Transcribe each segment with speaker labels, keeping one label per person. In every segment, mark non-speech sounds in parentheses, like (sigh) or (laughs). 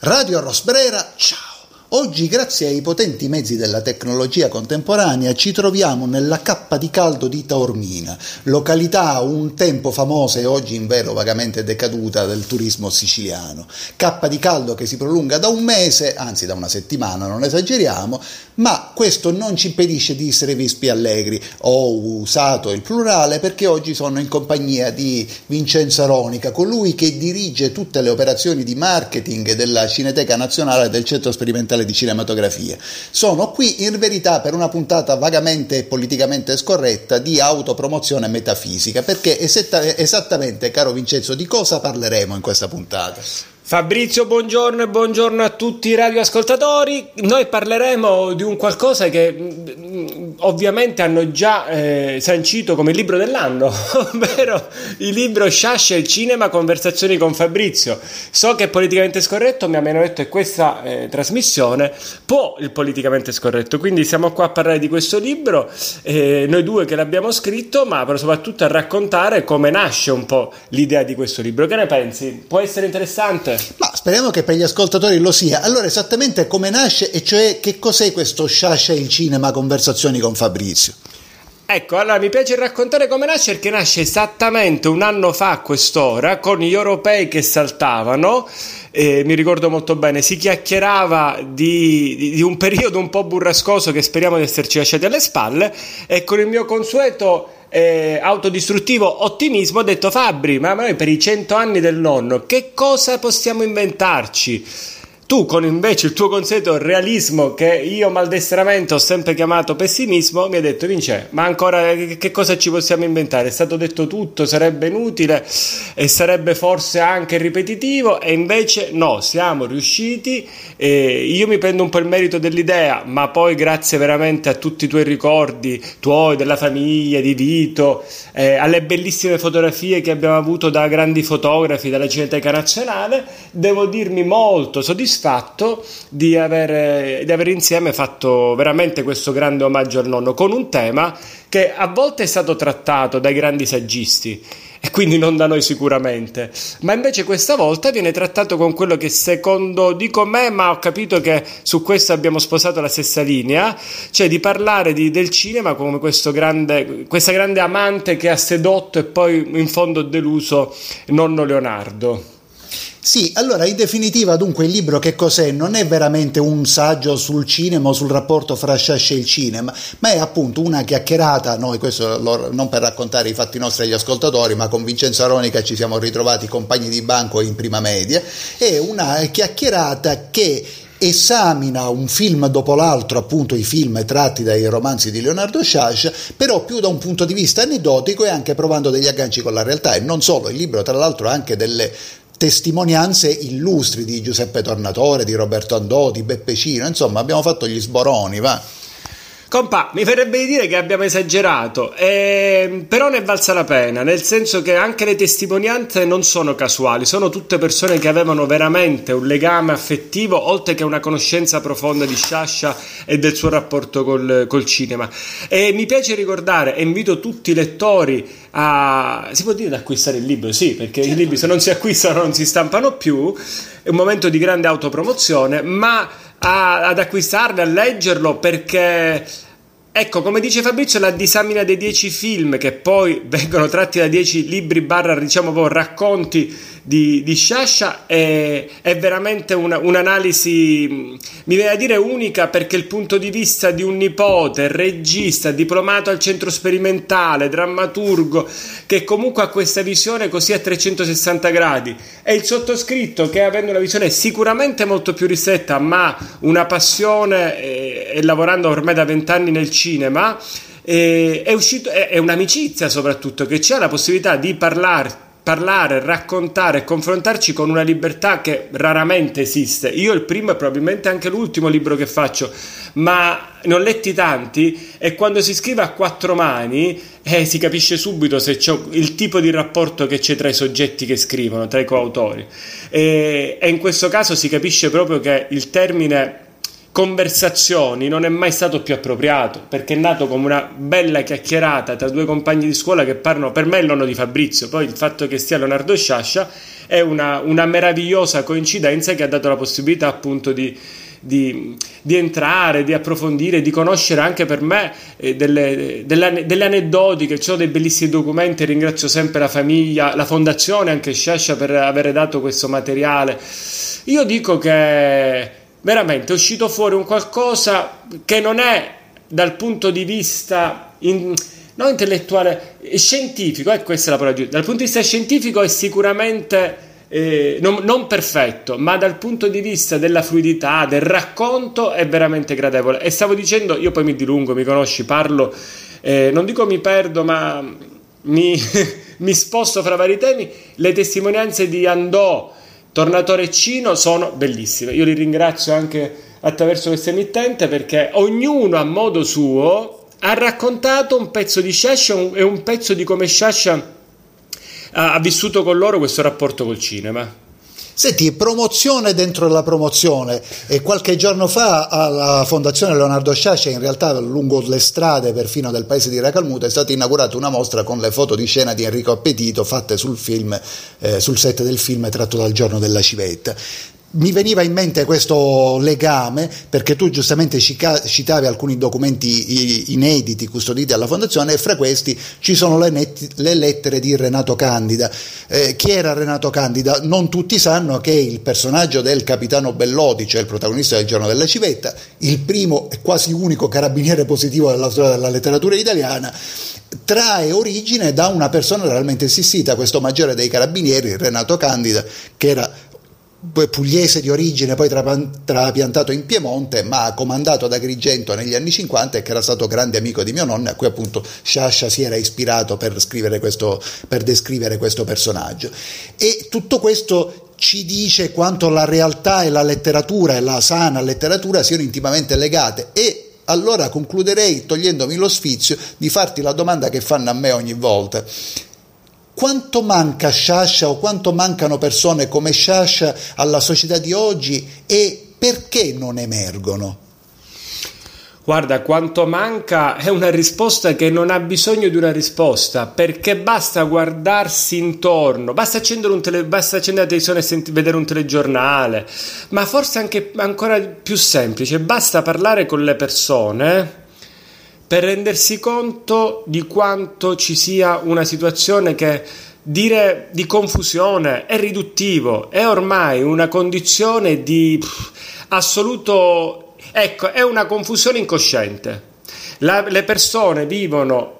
Speaker 1: Radio Rosbrera, ciao! Oggi, grazie ai potenti mezzi della tecnologia contemporanea, ci troviamo nella cappa di caldo di Taormina, località un tempo famosa e oggi in vero vagamente decaduta del turismo siciliano. Cappa di caldo che si prolunga da un mese, anzi da una settimana, non esageriamo, ma questo non ci impedisce di essere vispi allegri. Ho usato il plurale perché oggi sono in compagnia di Vincenzo Aronica, colui che dirige tutte le operazioni di marketing della Cineteca Nazionale del Centro Sperimentale Mondiale di Cinematografia. Sono qui in verità per una puntata vagamente e politicamente scorretta di autopromozione metafisica, perché esattamente, caro Vincenzo, di cosa parleremo in questa puntata?
Speaker 2: Fabrizio, buongiorno e buongiorno a tutti i radioascoltatori. Noi parleremo di un qualcosa che mm, ovviamente hanno già eh, sancito come libro dell'anno, (laughs) ovvero il libro Sciascia il cinema, conversazioni con Fabrizio. So che è politicamente scorretto, mi hanno detto che questa eh, trasmissione può il politicamente scorretto, quindi siamo qua a parlare di questo libro, eh, noi due che l'abbiamo scritto, ma soprattutto a raccontare come nasce un po' l'idea di questo libro. Che ne pensi? Può essere interessante?
Speaker 1: Ma speriamo che per gli ascoltatori lo sia. Allora, esattamente come nasce, e cioè che cos'è questo Sciascia il cinema conversazioni con Fabrizio?
Speaker 2: Ecco, allora mi piace raccontare come nasce perché nasce esattamente un anno fa a quest'ora con gli europei che saltavano. Eh, mi ricordo molto bene, si chiacchierava di, di, di, un periodo un po' burrascoso che speriamo di esserci lasciati alle spalle e con il mio consueto eh, autodistruttivo ottimismo ho detto Fabri, ma noi per i cento anni del nonno che cosa possiamo inventarci? Tu con invece il tuo consueto realismo che io maldestramente ho sempre chiamato pessimismo, mi hai detto Vince, ma ancora che cosa ci possiamo inventare? È stato detto tutto, sarebbe inutile e sarebbe forse anche ripetitivo e invece no, siamo riusciti. Eh, io mi prendo un po' il merito dell'idea, ma poi grazie veramente a tutti i tuoi ricordi, tuoi, della famiglia, di Vito, eh, alle bellissime fotografie che abbiamo avuto da grandi fotografi della Cineteca Nazionale, devo dirmi molto soddisfatto soddisfatto di aver, di aver insieme fatto veramente questo grande omaggio al nonno con un tema che a volte è stato trattato dai grandi saggisti e quindi non da noi sicuramente, ma invece questa volta viene trattato con quello che secondo dico me, ma ho capito che su questo abbiamo sposato la stessa linea, cioè di parlare di, del cinema come questo grande, questa grande amante che ha sedotto e poi in fondo deluso nonno Leonardo.
Speaker 1: Sì, allora in definitiva dunque il libro che cos'è? Non è veramente un saggio sul cinema o sul rapporto fra Sciascia e il cinema, ma è appunto una chiacchierata, noi questo lo, non per raccontare i fatti nostri agli ascoltatori, ma con Vincenzo Aronica ci siamo ritrovati compagni di banco in prima media, è una chiacchierata che esamina un film dopo l'altro, appunto i film tratti dai romanzi di Leonardo Sciascia, però più da un punto di vista aneddotico e anche provando degli agganci con la realtà e non solo, il libro tra l'altro ha anche delle testimonianze illustri di Giuseppe Tornatore, di Roberto Andò, di Beppe Cino, insomma abbiamo fatto gli sboroni, va.
Speaker 2: Compa, mi verrebbe di dire che abbiamo esagerato, eh, però ne è valsa la pena, nel senso che anche le testimonianze non sono casuali, sono tutte persone che avevano veramente un legame affettivo, oltre che una conoscenza profonda di Sciascia e del suo rapporto col, col cinema. E mi piace ricordare, e invito tutti i lettori a... si può dire ad acquistare il libro? Sì, perché certo. i libri se non si acquistano non si stampano più, è un momento di grande autopromozione, ma a, ad acquistarlo, a leggerlo perché Ecco, come dice Fabrizio, la disamina dei dieci film che poi (laughs) vengono tratti da dieci libri barra, diciamo, racconti di, di Sciascia è, è veramente una, un'analisi, mi viene a dire unica perché il punto di vista di un nipote, regista, diplomato al centro sperimentale, drammaturgo, che comunque ha questa visione così a 360 gradi, e il sottoscritto che avendo una visione sicuramente molto più ristretta, ma una passione e, e lavorando ormai da vent'anni nel cinema, è, uscito, è, è un'amicizia soprattutto che c'è la possibilità di parlare parlare, raccontare confrontarci con una libertà che raramente esiste. Io il primo e probabilmente anche l'ultimo libro che faccio, ma ne ho letti tanti e quando si scrive a quattro mani eh, si capisce subito se c'è il tipo di rapporto che c'è tra i soggetti che scrivono, tra i coautori. E, e in questo caso si capisce proprio che il termine conversazioni non è mai stato più appropriato perché è nato come una bella chiacchierata tra due compagni di scuola che parlano per me il nonno di Fabrizio poi il fatto che stia Leonardo Sciascia è una, una meravigliosa coincidenza che ha dato la possibilità appunto di, di, di, entrare, di approfondire, di conoscere anche per me eh, delle, delle, delle, aneddoti, che ci sono dei bellissimi documenti, ringrazio sempre la famiglia, la fondazione anche Sciascia per aver dato questo materiale. Io dico che veramente è uscito fuori un qualcosa che non è dal punto di vista in, non intellettuale, scientifico, e questa è la parola giusta. Dal punto di vista scientifico è sicuramente eh, non, non, perfetto, ma dal punto di vista della fluidità, del racconto è veramente gradevole. E stavo dicendo, io poi mi dilungo, mi conosci, parlo, eh, non dico mi perdo, ma mi, (laughs) mi sposto fra vari temi. Le testimonianze di Andò Tornatore Cino sono bellissime. Io li ringrazio anche attraverso questa emittente perché ognuno a modo suo ha raccontato un pezzo di Sciascia e un pezzo di come Sciascia ha vissuto con loro questo rapporto col cinema.
Speaker 1: Senti, promozione dentro la promozione. E qualche giorno fa alla Fondazione Leonardo Sciascia, in realtà lungo le strade perfino del paese di Racalmuto, è stata inaugurata una mostra con le foto di scena di Enrico Appetito fatte sul, film, eh, sul set del film tratto dal giorno della civetta mi veniva in mente questo legame perché tu giustamente citavi alcuni documenti inediti custoditi alla fondazione e fra questi ci sono le, net- le lettere di Renato Candida. Eh, chi era Renato Candida? Non tutti sanno che il personaggio del capitano Belloti, cioè il protagonista del giorno della civetta, il primo e quasi unico carabiniere positivo della storia della letteratura italiana, trae origine da una persona realmente esistita, questo maggiore dei carabinieri, Renato Candida, che era pugliese di origine, poi trapiantato in Piemonte, ma comandato ad Agrigento negli anni 50 e che era stato grande amico di mio nonno, a cui appunto Sciascia si era ispirato per, questo, per descrivere questo personaggio. E tutto questo ci dice quanto la realtà e la letteratura e la sana letteratura siano intimamente legate e allora concluderei togliendomi lo sfizio di farti la domanda che fanno a me ogni volta quanto manca Sciascia o quanto mancano persone come Sciascia alla società di oggi e perché non emergono?
Speaker 2: Guarda, quanto manca è una risposta che non ha bisogno di una risposta, perché basta guardarsi intorno, basta accendere, un tele, basta accendere la televisione e senti, vedere un telegiornale, ma forse anche ancora più semplice, basta parlare con le persone per rendersi conto di quanto ci sia una situazione che dire di confusione è riduttivo, è ormai una condizione di assoluto... Ecco, è una confusione incosciente. La, le persone vivono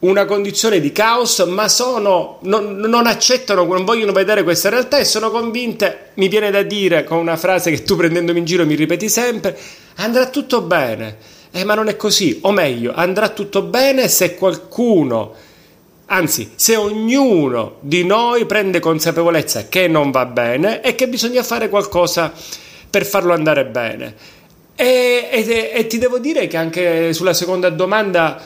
Speaker 2: una condizione di caos, ma sono, non, non, accettano, non vogliono vedere questa realtà e sono convinte, mi viene da dire con una frase che tu prendendomi in giro mi ripeti sempre, andrà tutto bene. Eh, ma non è così, o meglio, andrà tutto bene se qualcuno, anzi, se ognuno di noi prende consapevolezza che non va bene e che bisogna fare qualcosa per farlo andare bene. E, e, e ti devo dire che anche sulla seconda domanda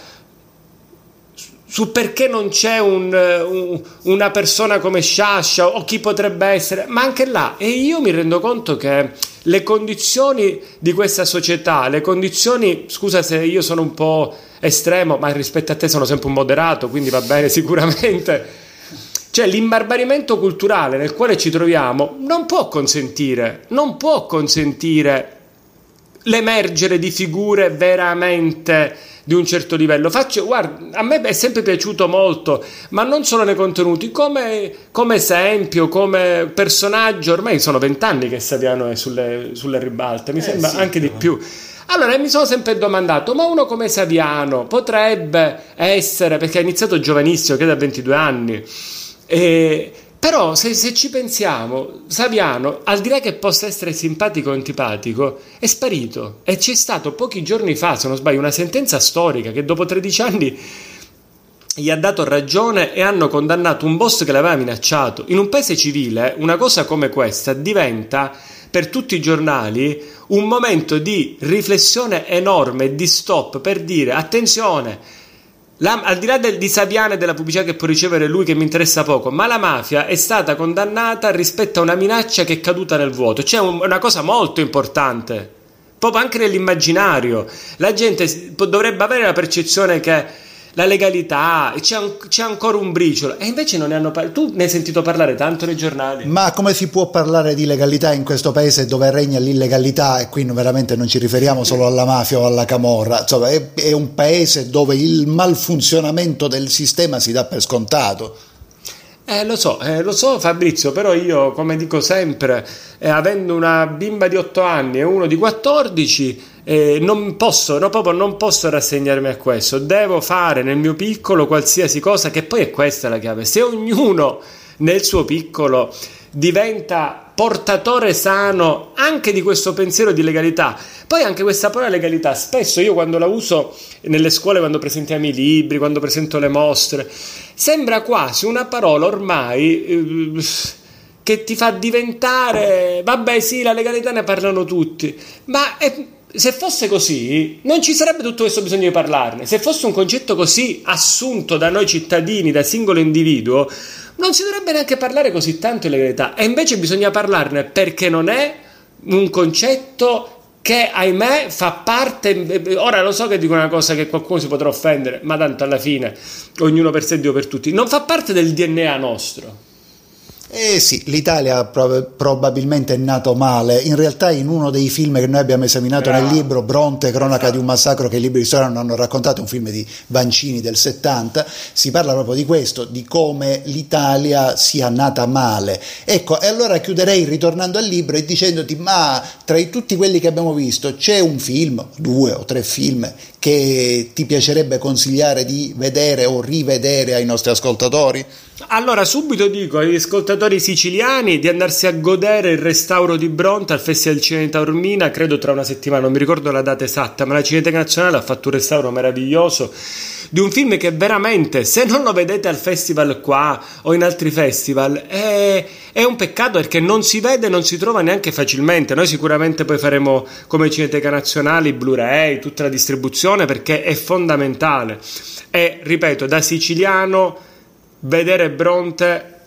Speaker 2: su perché non c'è un, un, una persona come Sciascia o chi potrebbe essere, ma anche là, e io mi rendo conto che le condizioni di questa società, le condizioni, scusa se io sono un po' estremo, ma rispetto a te sono sempre un moderato, quindi va bene (laughs) sicuramente. Cioè l'imbarbarimento culturale nel quale ci troviamo non può consentire, non può consentire l'emergere di figure veramente di un certo livello. Faccio, guarda, a me è sempre piaciuto molto, ma non solo nei contenuti, come, come esempio, come personaggio. Ormai sono vent'anni che Saviano è sulle, sulle ribalte, mi eh, sembra sì, anche però. di più. Allora mi sono sempre domandato, ma uno come Saviano potrebbe essere, perché ha iniziato giovanissimo, credo a 22 anni, e però se, se, ci pensiamo, Saviano, al di là che possa essere simpatico o antipatico, è sparito. E c'è stato pochi giorni fa, se non sbaglio, una sentenza storica che dopo 13 anni gli ha dato ragione e hanno condannato un boss che l'aveva minacciato. In un paese civile una cosa come questa diventa per tutti i giornali un momento di riflessione enorme, di stop per dire attenzione la, al di là del, di Saviano e della pubblicità che può ricevere lui, che mi interessa poco, ma la mafia è stata condannata rispetto a una minaccia che è caduta nel vuoto. C'è un, una cosa molto importante proprio anche nell'immaginario. La gente dovrebbe avere la percezione che la legalità, c'è, un, c'è, ancora un briciolo e invece non ne hanno parlato. Tu ne hai sentito parlare tanto nei giornali?
Speaker 1: Ma come si può parlare di legalità in questo paese dove regna l'illegalità e qui veramente non ci riferiamo solo alla mafia o alla camorra, insomma è, è un paese dove il malfunzionamento del sistema si dà per scontato.
Speaker 2: Eh, lo so, eh, lo so Fabrizio, però io, come dico sempre, eh, avendo una bimba di 8 anni e uno di 14, eh, non posso, no, proprio non posso rassegnarmi a questo. Devo fare nel mio piccolo qualsiasi cosa, che poi è questa la chiave. Se ognuno nel suo piccolo diventa portatore sano anche di questo pensiero di legalità. Poi anche questa parola legalità, spesso io quando la uso nelle scuole, quando presentiamo i libri, quando presento le mostre, sembra quasi una parola ormai eh, che ti fa diventare, vabbè sì, la legalità ne parlano tutti, ma è, se fosse così, non ci sarebbe tutto questo bisogno di parlarne. Se fosse un concetto così assunto da noi cittadini, da singolo individuo, non si dovrebbe neanche parlare così tanto di legalità. E invece bisogna parlarne perché non è un concetto che ahimè fa parte ora lo so che dico una cosa che qualcuno si potrà offendere ma tanto alla fine ognuno per sé Dio per tutti non fa parte del DNA nostro
Speaker 1: eh sì, l'Italia prob- probabilmente è nato male. In realtà, in uno dei film che noi abbiamo esaminato Bravo. nel libro Bronte, Cronaca di un massacro, che i libri di storia non hanno raccontato, un film di Vancini del 70, si parla proprio di questo, di come l'Italia sia nata male. Ecco, e allora chiuderei ritornando al libro e dicendoti: ma tra tutti quelli che abbiamo visto c'è un film, due o tre film, che ti piacerebbe consigliare di vedere o rivedere ai nostri ascoltatori?
Speaker 2: Allora, subito dico agli ascoltatori siciliani di andarsi a godere il restauro di Bronte al Festival Cinema di Taormina, credo tra una settimana, non mi ricordo la data esatta, ma la Cineteca Nazionale ha fatto un restauro meraviglioso di un film che veramente, se non lo vedete al festival qua o in altri festival, è, è un peccato perché non si vede, non si trova neanche facilmente. Noi sicuramente poi faremo come Cineteca Nazionale, Blu-ray, tutta la distribuzione perché è fondamentale. E ripeto, da siciliano vedere Bronte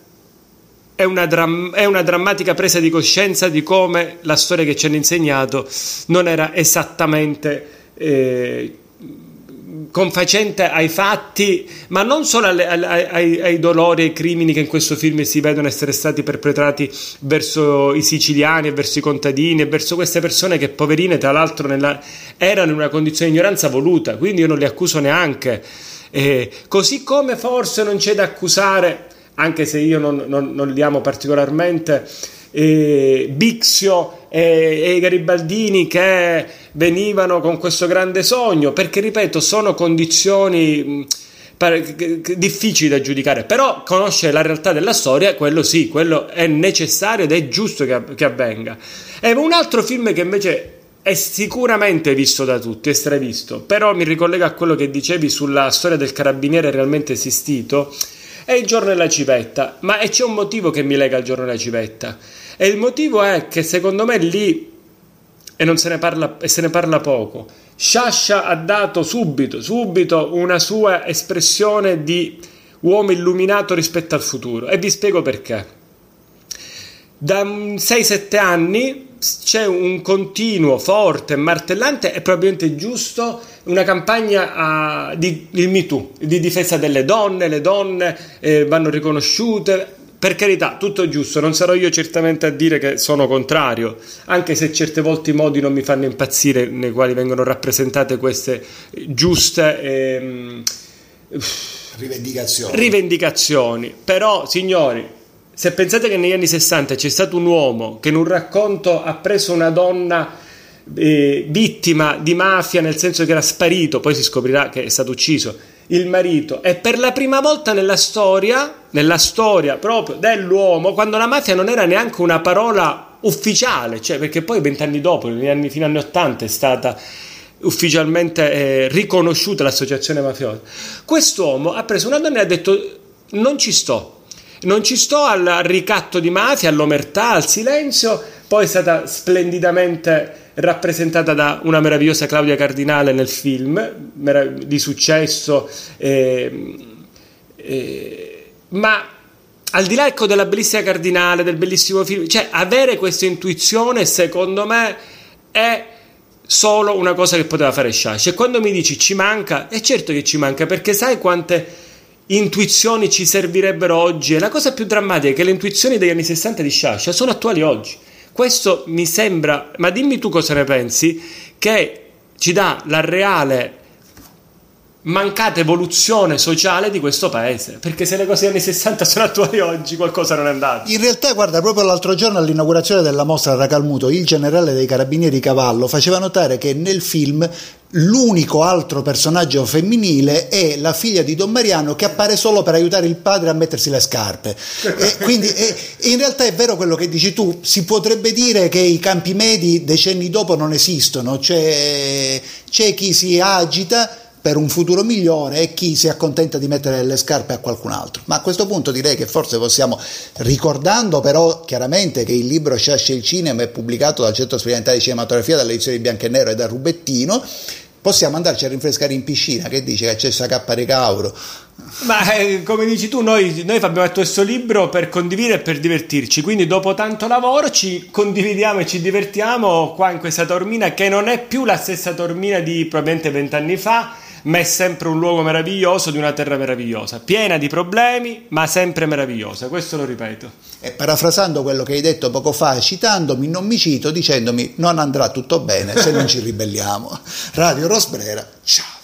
Speaker 2: è una, dram- è una, drammatica presa di coscienza di come la storia che ci hanno insegnato non era esattamente eh, confacente ai fatti, ma non solo alle, ai, ai, ai, dolori e ai crimini che in questo film si vedono essere stati perpetrati verso i siciliani e verso i contadini e verso queste persone che poverine tra l'altro nella, erano in una condizione di ignoranza voluta, quindi io non li accuso neanche. Eh, così come forse non c'è da accusare, anche se io non, non, non li amo particolarmente, eh, Bixio e, e, i Garibaldini che venivano con questo grande sogno, perché ripeto, sono condizioni difficili da giudicare, però conoscere la realtà della storia, quello sì, quello è necessario ed è giusto che, che avvenga. E un altro film che invece è sicuramente visto da tutti, è stravisto, però mi ricollega a quello che dicevi sulla storia del carabiniere realmente esistito. È il giorno della civetta, ma c'è un motivo che mi lega al giorno della civetta. E il motivo è che secondo me lì, e, non se ne parla, e se ne parla poco, Sciascia ha dato subito, subito una sua espressione di uomo illuminato rispetto al futuro. E vi spiego perché. Da 6-7 anni c'è un continuo, forte, martellante e probabilmente giusto una campagna uh, di, di MeToo, di difesa delle donne, le donne eh, vanno riconosciute. Per carità, tutto giusto, non sarò io certamente a dire che sono contrario, anche se certe volte i modi non mi fanno impazzire nei quali vengono rappresentate queste giuste ehm,
Speaker 1: rivendicazioni.
Speaker 2: rivendicazioni. Però, signori, se pensate che negli anni 60 c'è stato un uomo che in un racconto ha preso una donna eh, vittima di mafia, nel senso che era sparito, poi si scoprirà che è stato ucciso il marito, e per la prima volta nella storia, nella storia proprio dell'uomo, quando la mafia non era neanche una parola ufficiale, cioè perché poi vent'anni dopo, negli anni, fino agli anni 80, è stata ufficialmente eh, riconosciuta l'associazione mafiosa. Quest'uomo ha preso una donna e ha detto non ci sto, non ci sto al ricatto di mafia, all'omertà, al silenzio, poi è stata splendidamente rappresentata da una meravigliosa Claudia Cardinale nel film, di successo, eh, eh, ma al di là ecco, della bellissima Cardinale, del bellissimo film, cioè avere questa intuizione secondo me è solo una cosa che poteva fare Sciascia. E quando mi dici ci manca, è certo che ci manca, perché sai quante intuizioni ci servirebbero oggi? E la cosa più drammatica è che le intuizioni degli anni 60 di Sciascia sono attuali oggi. Questo mi sembra, ma dimmi tu cosa ne pensi, che ci dà la reale mancata evoluzione sociale di questo paese. Perché se le cose degli anni 60 sono attuali oggi, qualcosa non è andato.
Speaker 1: In realtà, guarda, proprio l'altro giorno all'inaugurazione della mostra a Racalmuto, il generale dei carabinieri Cavallo faceva notare che nel film l'unico altro personaggio femminile è la figlia di Don Mariano che appare solo per aiutare il padre a mettersi le scarpe. e quindi e, in realtà è vero quello che dici tu, si potrebbe dire che i campi medi decenni dopo non esistono, cioè, c'è chi si agita per un futuro migliore e chi si accontenta di mettere le scarpe a qualcun altro. Ma a questo punto direi che forse possiamo, ricordando però chiaramente che il libro Sciasce il cinema è pubblicato dal Centro Sperimentale di Cinematografia, dall'edizione di Bianco e Nero e da Rubettino, possiamo andarci a rinfrescare in piscina, che dice che c'è sta cappa recauro.
Speaker 2: Ma eh, come dici tu, noi, noi abbiamo fatto questo libro per condividere e per divertirci, quindi dopo tanto lavoro ci condividiamo e ci divertiamo qua in questa tormina che non è più la stessa tormina di probabilmente vent'anni fa, ma è sempre un luogo meraviglioso di una terra meravigliosa, piena di problemi, ma sempre meravigliosa. Questo lo ripeto.
Speaker 1: E parafrasando quello che hai detto poco fa, citandomi, non mi cito, dicendomi non andrà tutto bene se non ci ribelliamo. (laughs) Radio Rosbrera, ciao.